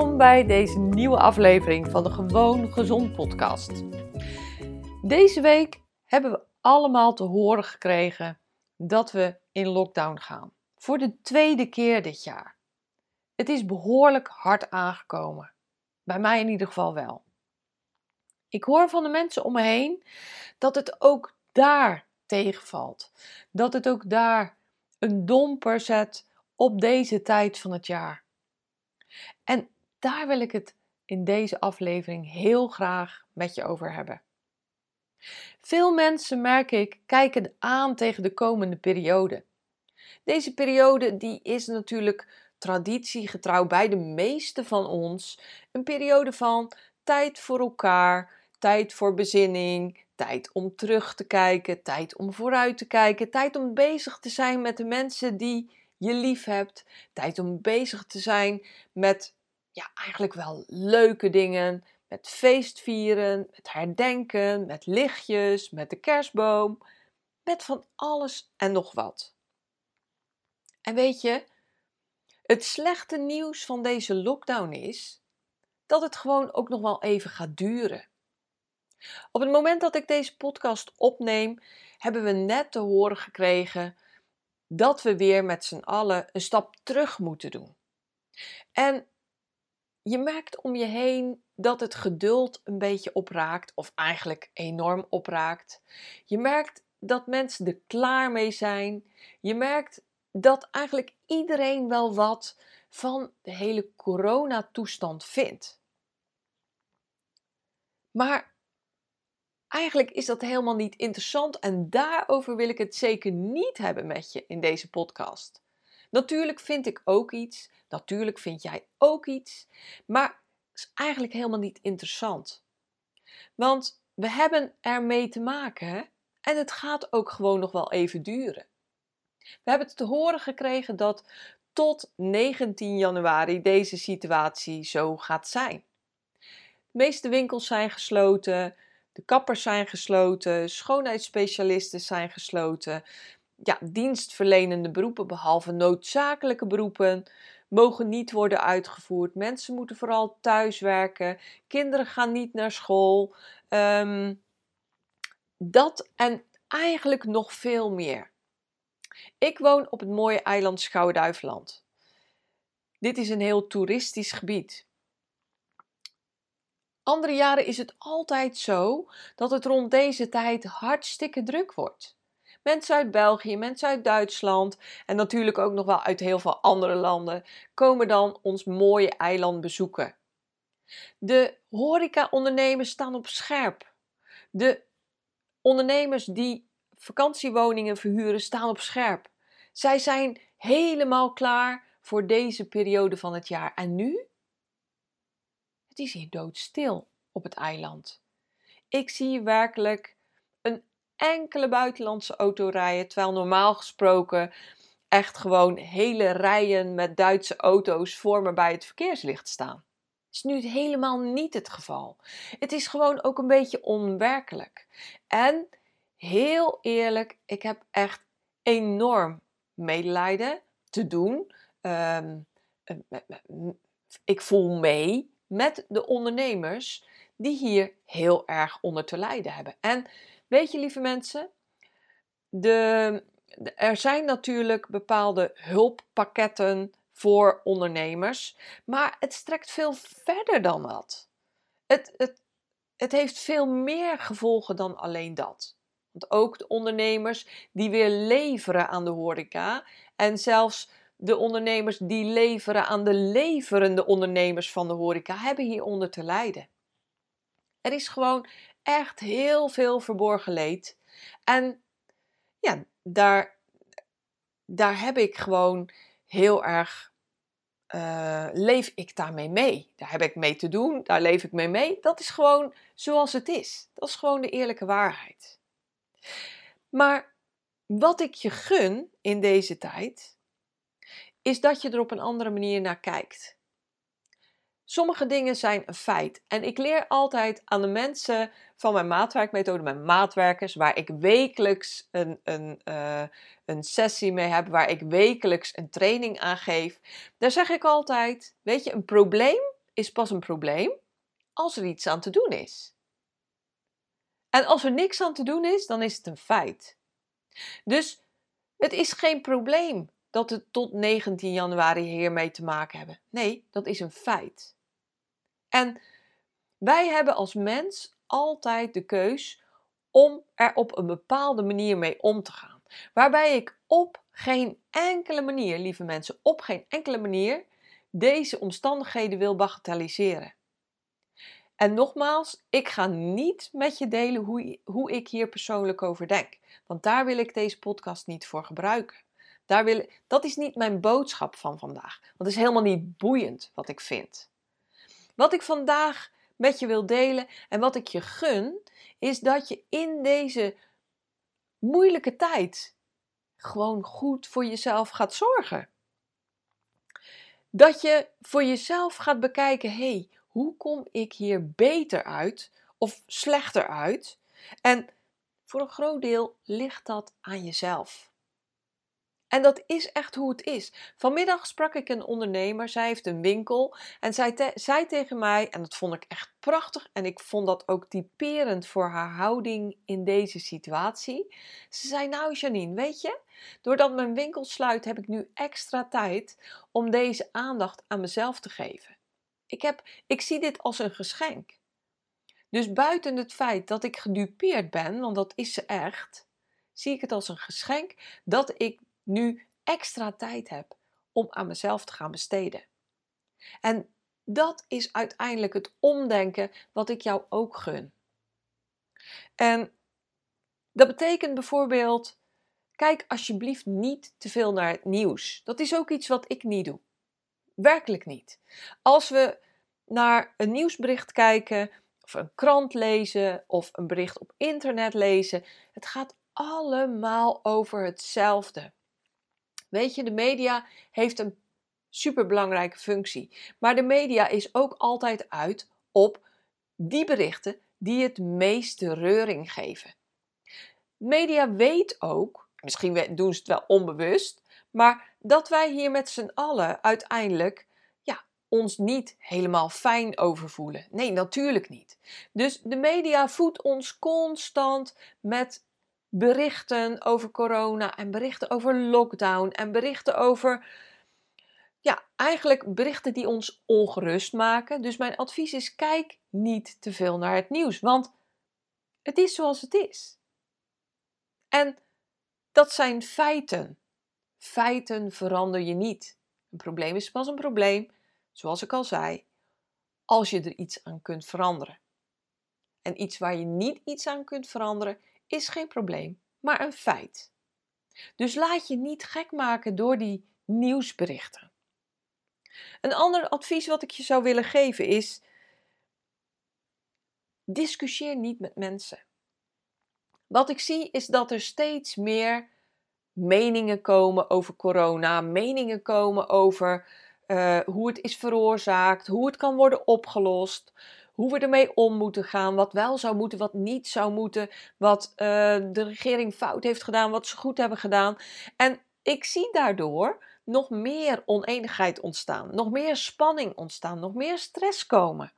Welkom bij deze nieuwe aflevering van de Gewoon Gezond podcast. Deze week hebben we allemaal te horen gekregen dat we in lockdown gaan. Voor de tweede keer dit jaar. Het is behoorlijk hard aangekomen. Bij mij in ieder geval wel. Ik hoor van de mensen om me heen dat het ook daar tegenvalt. Dat het ook daar een domper zet op deze tijd van het jaar. En daar wil ik het in deze aflevering heel graag met je over hebben. Veel mensen, merk ik, kijken aan tegen de komende periode. Deze periode die is natuurlijk traditiegetrouw bij de meeste van ons een periode van tijd voor elkaar, tijd voor bezinning, tijd om terug te kijken, tijd om vooruit te kijken, tijd om bezig te zijn met de mensen die je lief hebt, tijd om bezig te zijn met ja, eigenlijk wel leuke dingen, met feestvieren, met herdenken, met lichtjes, met de kerstboom, met van alles en nog wat. En weet je, het slechte nieuws van deze lockdown is dat het gewoon ook nog wel even gaat duren. Op het moment dat ik deze podcast opneem, hebben we net te horen gekregen dat we weer met z'n allen een stap terug moeten doen. En je merkt om je heen dat het geduld een beetje opraakt, of eigenlijk enorm opraakt. Je merkt dat mensen er klaar mee zijn. Je merkt dat eigenlijk iedereen wel wat van de hele coronatoestand vindt. Maar eigenlijk is dat helemaal niet interessant en daarover wil ik het zeker niet hebben met je in deze podcast. Natuurlijk vind ik ook iets, natuurlijk vind jij ook iets, maar het is eigenlijk helemaal niet interessant. Want we hebben ermee te maken en het gaat ook gewoon nog wel even duren. We hebben te horen gekregen dat tot 19 januari deze situatie zo gaat zijn. De meeste winkels zijn gesloten, de kappers zijn gesloten, schoonheidsspecialisten zijn gesloten. Ja, dienstverlenende beroepen, behalve noodzakelijke beroepen, mogen niet worden uitgevoerd. Mensen moeten vooral thuis werken. Kinderen gaan niet naar school. Ehm, dat en eigenlijk nog veel meer. Ik woon op het mooie eiland Schouwen-Duiveland. Dit is een heel toeristisch gebied. Andere jaren is het altijd zo dat het rond deze tijd hartstikke druk wordt. Mensen uit België, mensen uit Duitsland en natuurlijk ook nog wel uit heel veel andere landen komen dan ons mooie eiland bezoeken. De horeca-ondernemers staan op scherp. De ondernemers die vakantiewoningen verhuren staan op scherp. Zij zijn helemaal klaar voor deze periode van het jaar. En nu? Het is hier doodstil op het eiland. Ik zie werkelijk enkele buitenlandse auto rijden, terwijl normaal gesproken echt gewoon hele rijen met Duitse auto's voor me bij het verkeerslicht staan. Is nu helemaal niet het geval. Het is gewoon ook een beetje onwerkelijk. En heel eerlijk, ik heb echt enorm medelijden te doen. Ehm, ik voel mee met de ondernemers die hier heel erg onder te lijden hebben. En weet je, lieve mensen, de, er zijn natuurlijk bepaalde hulppakketten voor ondernemers, maar het strekt veel verder dan dat. Het, het, het heeft veel meer gevolgen dan alleen dat. Want ook de ondernemers die weer leveren aan de horeca en zelfs de ondernemers die leveren aan de leverende ondernemers van de horeca hebben hieronder te lijden. Er is gewoon echt heel veel verborgen leed. En ja, daar, daar heb ik gewoon heel erg. Uh, leef ik daarmee mee? Daar heb ik mee te doen, daar leef ik mee mee. Dat is gewoon zoals het is. Dat is gewoon de eerlijke waarheid. Maar wat ik je gun in deze tijd, is dat je er op een andere manier naar kijkt. Sommige dingen zijn een feit. En ik leer altijd aan de mensen van mijn maatwerkmethode, mijn maatwerkers, waar ik wekelijks een, een, uh, een sessie mee heb, waar ik wekelijks een training aan geef. Daar zeg ik altijd: Weet je, een probleem is pas een probleem als er iets aan te doen is. En als er niks aan te doen is, dan is het een feit. Dus het is geen probleem dat we tot 19 januari hiermee te maken hebben. Nee, dat is een feit. En wij hebben als mens altijd de keus om er op een bepaalde manier mee om te gaan. Waarbij ik op geen enkele manier, lieve mensen, op geen enkele manier deze omstandigheden wil bagatelliseren. En nogmaals, ik ga niet met je delen hoe, hoe ik hier persoonlijk over denk. Want daar wil ik deze podcast niet voor gebruiken. Daar wil, dat is niet mijn boodschap van vandaag. Want is helemaal niet boeiend wat ik vind. Wat ik vandaag met je wil delen en wat ik je gun, is dat je in deze moeilijke tijd gewoon goed voor jezelf gaat zorgen. Dat je voor jezelf gaat bekijken: hé, hey, hoe kom ik hier beter uit of slechter uit? En voor een groot deel ligt dat aan jezelf. En dat is echt hoe het is. Vanmiddag sprak ik een ondernemer, zij heeft een winkel en zij zei tegen mij, en dat vond ik echt prachtig en ik vond dat ook typerend voor haar houding in deze situatie. Ze zei, nou Janine, weet je, doordat mijn winkel sluit heb ik nu extra tijd om deze aandacht aan mezelf te geven. Ik, heb, ik zie dit als een geschenk. Dus buiten het feit dat ik gedupeerd ben, want dat is ze echt, zie ik het als een geschenk dat ik nu extra tijd heb om aan mezelf te gaan besteden. En dat is uiteindelijk het omdenken wat ik jou ook gun. En dat betekent bijvoorbeeld, kijk alsjeblieft niet te veel naar het nieuws. Dat is ook iets wat ik niet doe. Werkelijk niet. Als we naar een nieuwsbericht kijken, of een krant lezen, of een bericht op internet lezen, het gaat allemaal over hetzelfde. Weet je, de media heeft een superbelangrijke functie. Maar de media is ook altijd uit op die berichten die het meeste reuring geven. Media weet ook, misschien doen ze het wel onbewust, maar dat wij hier met z'n allen uiteindelijk ja, ons niet helemaal fijn over voelen. Nee, natuurlijk niet. Dus de media voedt ons constant met berichten over corona en berichten over lockdown en berichten over, ja, eigenlijk berichten die ons ongerust maken. Dus mijn advies is: kijk niet te veel naar het nieuws, want het is zoals het is. En dat zijn feiten. Feiten verander je niet. Een probleem is pas een probleem, zoals ik al zei, als je er iets aan kunt veranderen. En iets waar je niet iets aan kunt veranderen, is geen probleem, maar een feit. Dus laat je niet gek maken door die nieuwsberichten. Een ander advies wat ik je zou willen geven is: discussieer niet met mensen. Wat ik zie is dat er steeds meer meningen komen over corona, meningen komen over uh, hoe het is veroorzaakt, hoe het kan worden opgelost, hoe we ermee om moeten gaan, wat wel zou moeten, wat niet zou moeten, wat uh, de regering fout heeft gedaan, wat ze goed hebben gedaan. En ik zie daardoor nog meer oneenigheid ontstaan, nog meer spanning ontstaan, nog meer stress komen.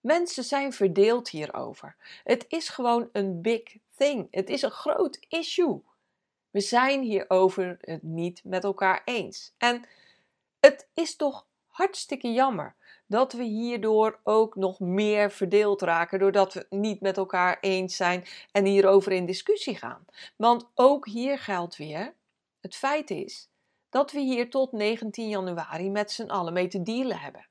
Mensen zijn verdeeld hierover. Het is gewoon een big thing. Het is een groot issue. We zijn hierover het niet met elkaar eens. En Het is toch hartstikke jammer dat we hierdoor ook nog meer verdeeld raken, doordat we het niet met elkaar eens zijn en hierover in discussie gaan. Want ook hier geldt weer: het feit is dat we hier tot 19 januari met z'n allen mee te dealen hebben.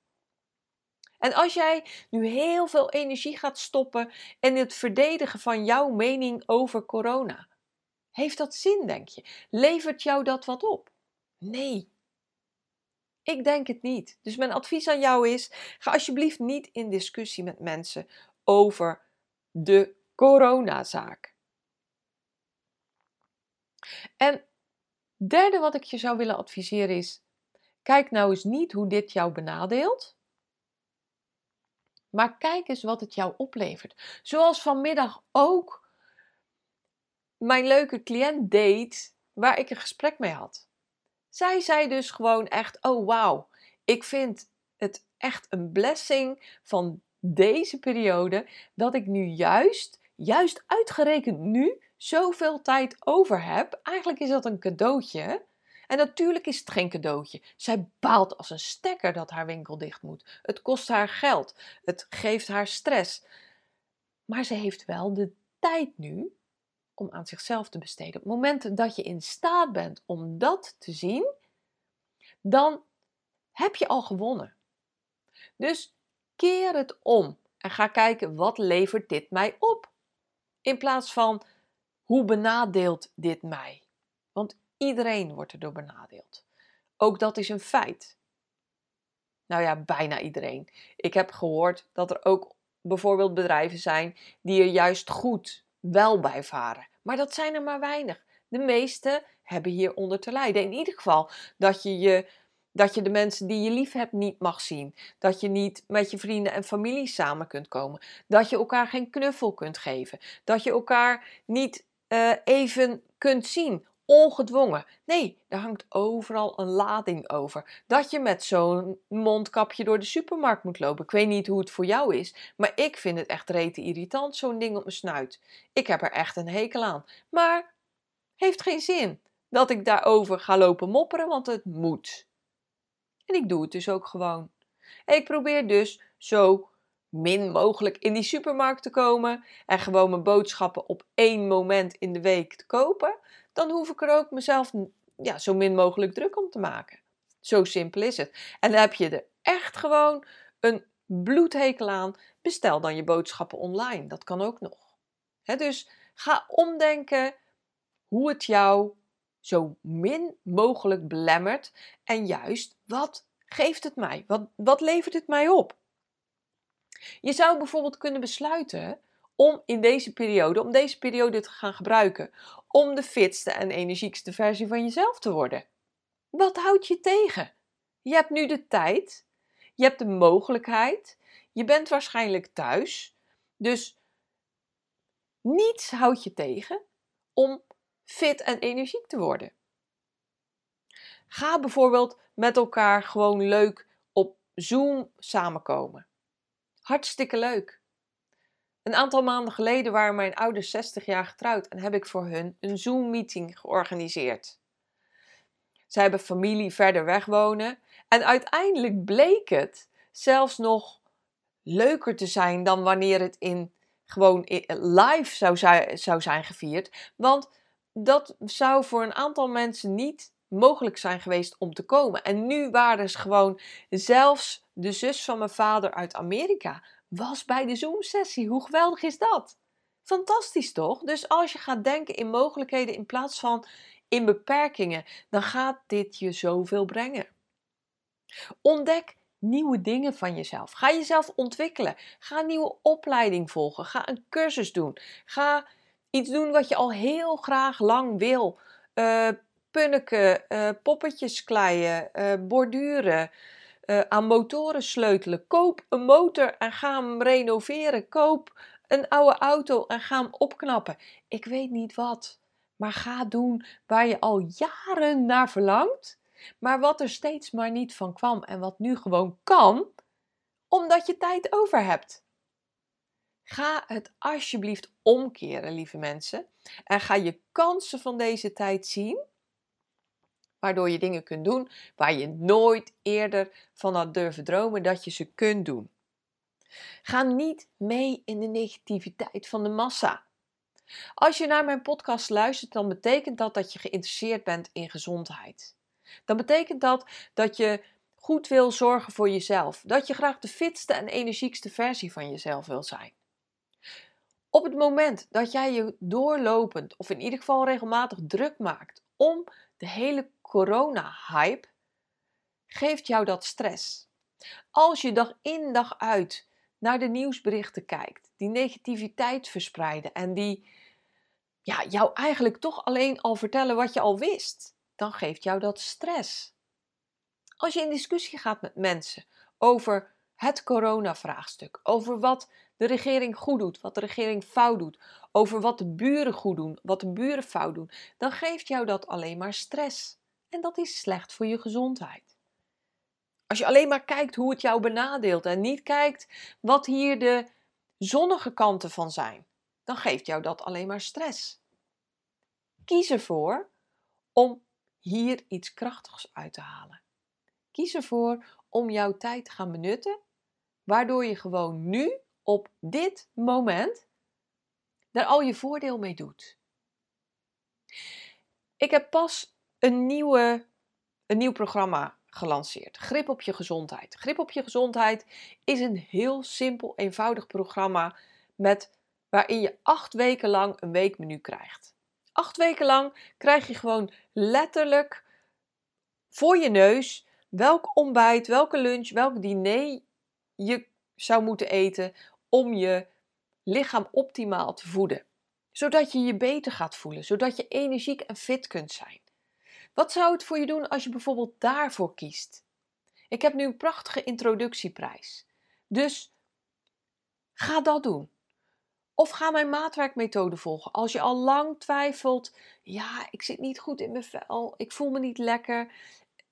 En als jij nu heel veel energie gaat stoppen in het verdedigen van jouw mening over corona, heeft dat zin, denk je? Levert jou dat wat op? Nee. Ik denk het niet. Dus mijn advies aan jou is: ga alsjeblieft niet in discussie met mensen over de coronazaak. En derde wat ik je zou willen adviseren is: kijk nou eens niet hoe dit jou benadeelt. Maar kijk eens wat het jou oplevert. Zoals vanmiddag ook mijn leuke cliënt deed, waar ik een gesprek mee had. Zij zei dus gewoon echt: Oh wauw, ik vind het echt een blessing van deze periode dat ik nu juist, juist uitgerekend nu, zoveel tijd over heb. Eigenlijk is dat een cadeautje. En natuurlijk is het geen cadeautje. Zij baalt als een stekker dat haar winkel dicht moet. Het kost haar geld. Het geeft haar stress. Maar ze heeft wel de tijd nu om aan zichzelf te besteden. Op het moment dat je in staat bent om dat te zien, dan heb je al gewonnen. Dus keer het om en ga kijken wat levert dit mij op. In plaats van hoe benadeelt dit mij? Want iedereen wordt erdoor benadeeld. Ook dat is een feit. Nou ja, bijna iedereen. Ik heb gehoord dat er ook bijvoorbeeld bedrijven zijn die er juist goed wel bij varen. Maar dat zijn er maar weinig. De meeste hebben hieronder te lijden. In ieder geval dat je, je, dat je de mensen die je lief hebt niet mag zien. Dat je niet met je vrienden en familie samen kunt komen. Dat je elkaar geen knuffel kunt geven. Dat je elkaar niet uh, even kunt zien. Ongedwongen. Nee, daar hangt overal een lading over. Dat je met zo'n mondkapje door de supermarkt moet lopen. Ik weet niet hoe het voor jou is, maar ik vind het echt rete irritant, zo'n ding op mijn snuit. Ik heb er echt een hekel aan. Maar heeft geen zin dat ik daarover ga lopen mopperen, want het moet. En ik doe het dus ook gewoon. ik probeer dus zo min mogelijk in die supermarkt te komen en gewoon mijn boodschappen op één moment in de week te kopen, dan hoef ik er ook mezelf ja, zo min mogelijk druk om te maken. Zo simpel is het. En dan heb je er echt gewoon een bloedhekel aan. Bestel dan je boodschappen online. Dat kan ook nog. dus ga omdenken hoe het jou zo min mogelijk belemmert. En juist, wat geeft het mij? Wat, wat levert het mij op? Je zou bijvoorbeeld kunnen besluiten om in deze periode, om deze periode te gaan gebruiken, om de fitste en energiekste versie van jezelf te worden. Wat houdt je tegen? Je hebt nu de tijd, je hebt de mogelijkheid, je bent waarschijnlijk thuis, dus niets houdt je tegen om fit en energiek te worden. Ga bijvoorbeeld met elkaar gewoon leuk op Zoom samenkomen. Hartstikke leuk. Een aantal maanden geleden waren mijn ouders 60 jaar getrouwd en heb ik voor hun een Zoom-meeting georganiseerd. Zij hebben familie verder weg wonen en uiteindelijk bleek het zelfs nog leuker te zijn dan wanneer het in gewoon live zou, zou zijn gevierd. Want dat zou voor een aantal mensen niet mogelijk zijn geweest om te komen. En nu waren ze gewoon zelfs de zus van mijn vader uit Amerika was bij de Zoom-sessie. Hoe geweldig is dat? Fantastisch toch? Dus als je gaat denken in mogelijkheden in plaats van in beperkingen, dan gaat dit je zoveel brengen. Ontdek nieuwe dingen van jezelf. Ga jezelf ontwikkelen. Ga een nieuwe opleiding volgen. Ga een cursus doen. Ga iets doen wat je al heel graag lang wil. Uh, poppetjes kleien, uh, borduren, aan motoren sleutelen. Koop een motor en ga hem renoveren. Koop een oude auto en ga hem opknappen. Ik weet niet wat, maar ga doen waar je al jaren naar verlangt, maar wat er steeds maar niet van kwam en wat nu gewoon kan, omdat je tijd over hebt. Ga het alsjeblieft omkeren, lieve mensen, en ga je kansen van deze tijd zien Waardoor je dingen kunt doen waar je nooit eerder van had durven dromen dat je ze kunt doen. Ga niet mee in de negativiteit van de massa. Als je naar mijn podcast luistert, dan betekent dat dat je geïnteresseerd bent in gezondheid. Dan betekent dat dat je goed wil zorgen voor jezelf. Dat je graag de fitste en energiekste versie van jezelf wil zijn. Op het moment dat jij je doorlopend, of in ieder geval regelmatig druk maakt om de hele corona-hype, geeft jou dat stress. Als je dag in dag uit naar de nieuwsberichten kijkt, die negativiteit verspreiden en die ja, jou eigenlijk toch alleen al vertellen wat je al wist, dan geeft jou dat stress. Als je in discussie gaat met mensen over het coronavraagstuk, over wat de regering goed doet, wat de regering fout doet, over wat de buren goed doen, wat de buren fout doen, dan geeft jou dat alleen maar stress. En dat is slecht voor je gezondheid. Als je alleen maar kijkt hoe het jou benadeelt en niet kijkt wat hier de zonnige kanten van zijn, dan geeft jou dat alleen maar stress. Kies ervoor om hier iets krachtigs uit te halen. Kies ervoor om jouw tijd te gaan benutten, waardoor je gewoon nu, op dit moment, daar al je voordeel mee doet. Ik heb pas een, nieuwe, een nieuw programma gelanceerd. Grip op je gezondheid. Grip op je gezondheid is een heel simpel, eenvoudig programma met, waarin je acht weken lang een weekmenu krijgt. Acht weken lang krijg je gewoon letterlijk voor je neus welk ontbijt, welke lunch, welk diner je zou moeten eten om je lichaam optimaal te voeden. Zodat je je beter gaat voelen, zodat je energiek en fit kunt zijn. Wat zou het voor je doen als je bijvoorbeeld daarvoor kiest? Ik heb nu een prachtige introductieprijs. Dus ga dat doen. Of ga mijn maatwerkmethode volgen. Als je al lang twijfelt, ja, ik zit niet goed in mijn vel, ik voel me niet lekker,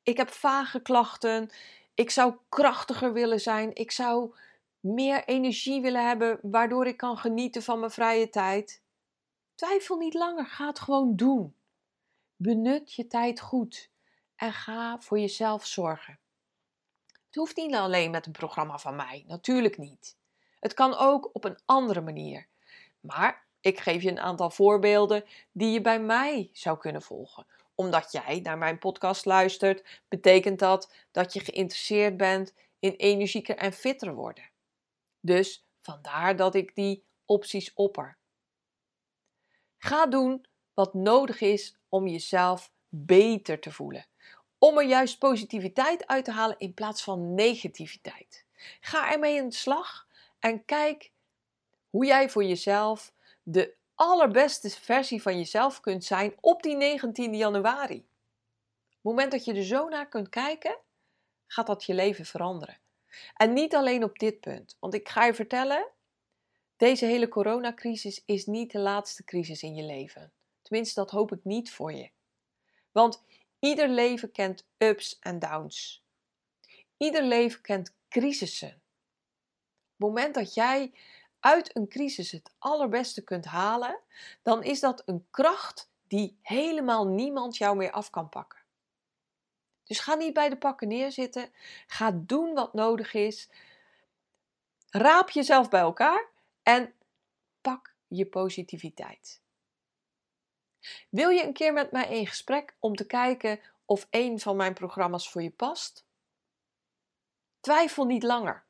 ik heb vage klachten, ik zou krachtiger willen zijn, ik zou meer energie willen hebben, waardoor ik kan genieten van mijn vrije tijd. Twijfel niet langer, ga het gewoon doen. Benut je tijd goed en ga voor jezelf zorgen. Het hoeft niet alleen met een programma van mij, natuurlijk niet. Het kan ook op een andere manier. Maar ik geef je een aantal voorbeelden die je bij mij zou kunnen volgen. Omdat jij naar mijn podcast luistert, betekent dat dat je geïnteresseerd bent in energieker en fitter worden. Dus vandaar dat ik die opties opper. Ga doen wat nodig is om jezelf beter te voelen. Om er juist positiviteit uit te halen in plaats van negativiteit. Ga ermee aan de slag en kijk hoe jij voor jezelf de allerbeste versie van jezelf kunt zijn op die 19 januari. Op het moment dat je er zo naar kunt kijken, gaat dat je leven veranderen. En niet alleen op dit punt, want ik ga je vertellen, deze hele coronacrisis is niet de laatste crisis in je leven. Tenminste, dat hoop ik niet voor je. Want ieder leven kent ups en downs. Ieder leven kent crisissen. Op het moment dat jij uit een crisis het allerbeste kunt halen, dan is dat een kracht die helemaal niemand jou meer af kan pakken. Dus ga niet bij de pakken neerzitten. Ga doen wat nodig is. Raap jezelf bij elkaar en pak je positiviteit. Wil je een keer met mij in gesprek om te kijken of een van mijn programma's voor je past? Twijfel niet langer.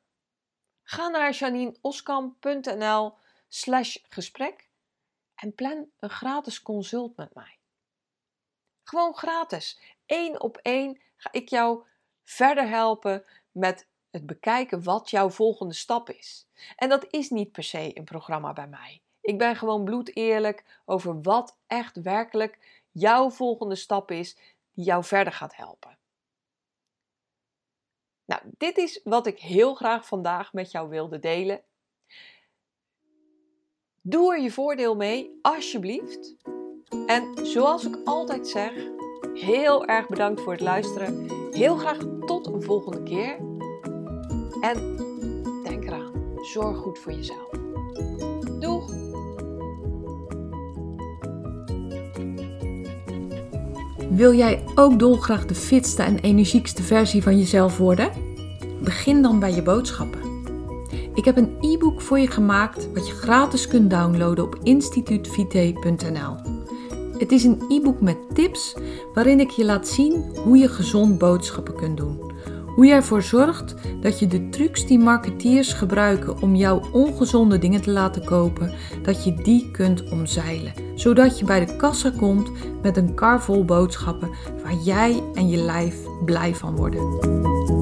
Ga naar janineoskamp.nl slash gesprek en plan een gratis consult met mij. Gewoon gratis. Eén op één ga ik jou verder helpen met het bekijken wat jouw volgende stap is. En dat is niet per se een programma bij mij. Ik ben gewoon bloed eerlijk over wat echt werkelijk jouw volgende stap is die jou verder gaat helpen. Nou, dit is wat ik heel graag vandaag met jou wilde delen. Doe er je voordeel mee, alsjeblieft. En zoals ik altijd zeg, heel erg bedankt voor het luisteren. Heel graag tot een volgende keer. En denk eraan, zorg goed voor jezelf. Wil jij ook dolgraag de fitste en energiekste versie van jezelf worden? Begin dan bij je boodschappen. Ik heb een e-book voor je gemaakt wat je gratis kunt downloaden op instituutvite.nl. Het is een e-book met tips waarin ik je laat zien hoe je gezond boodschappen kunt doen. Hoe jij ervoor zorgt dat je de trucs die marketeers gebruiken om jouw ongezonde dingen te laten kopen, dat je die kunt omzeilen. Zodat je bij de kassa komt met een kar vol boodschappen waar jij en je lijf blij van worden.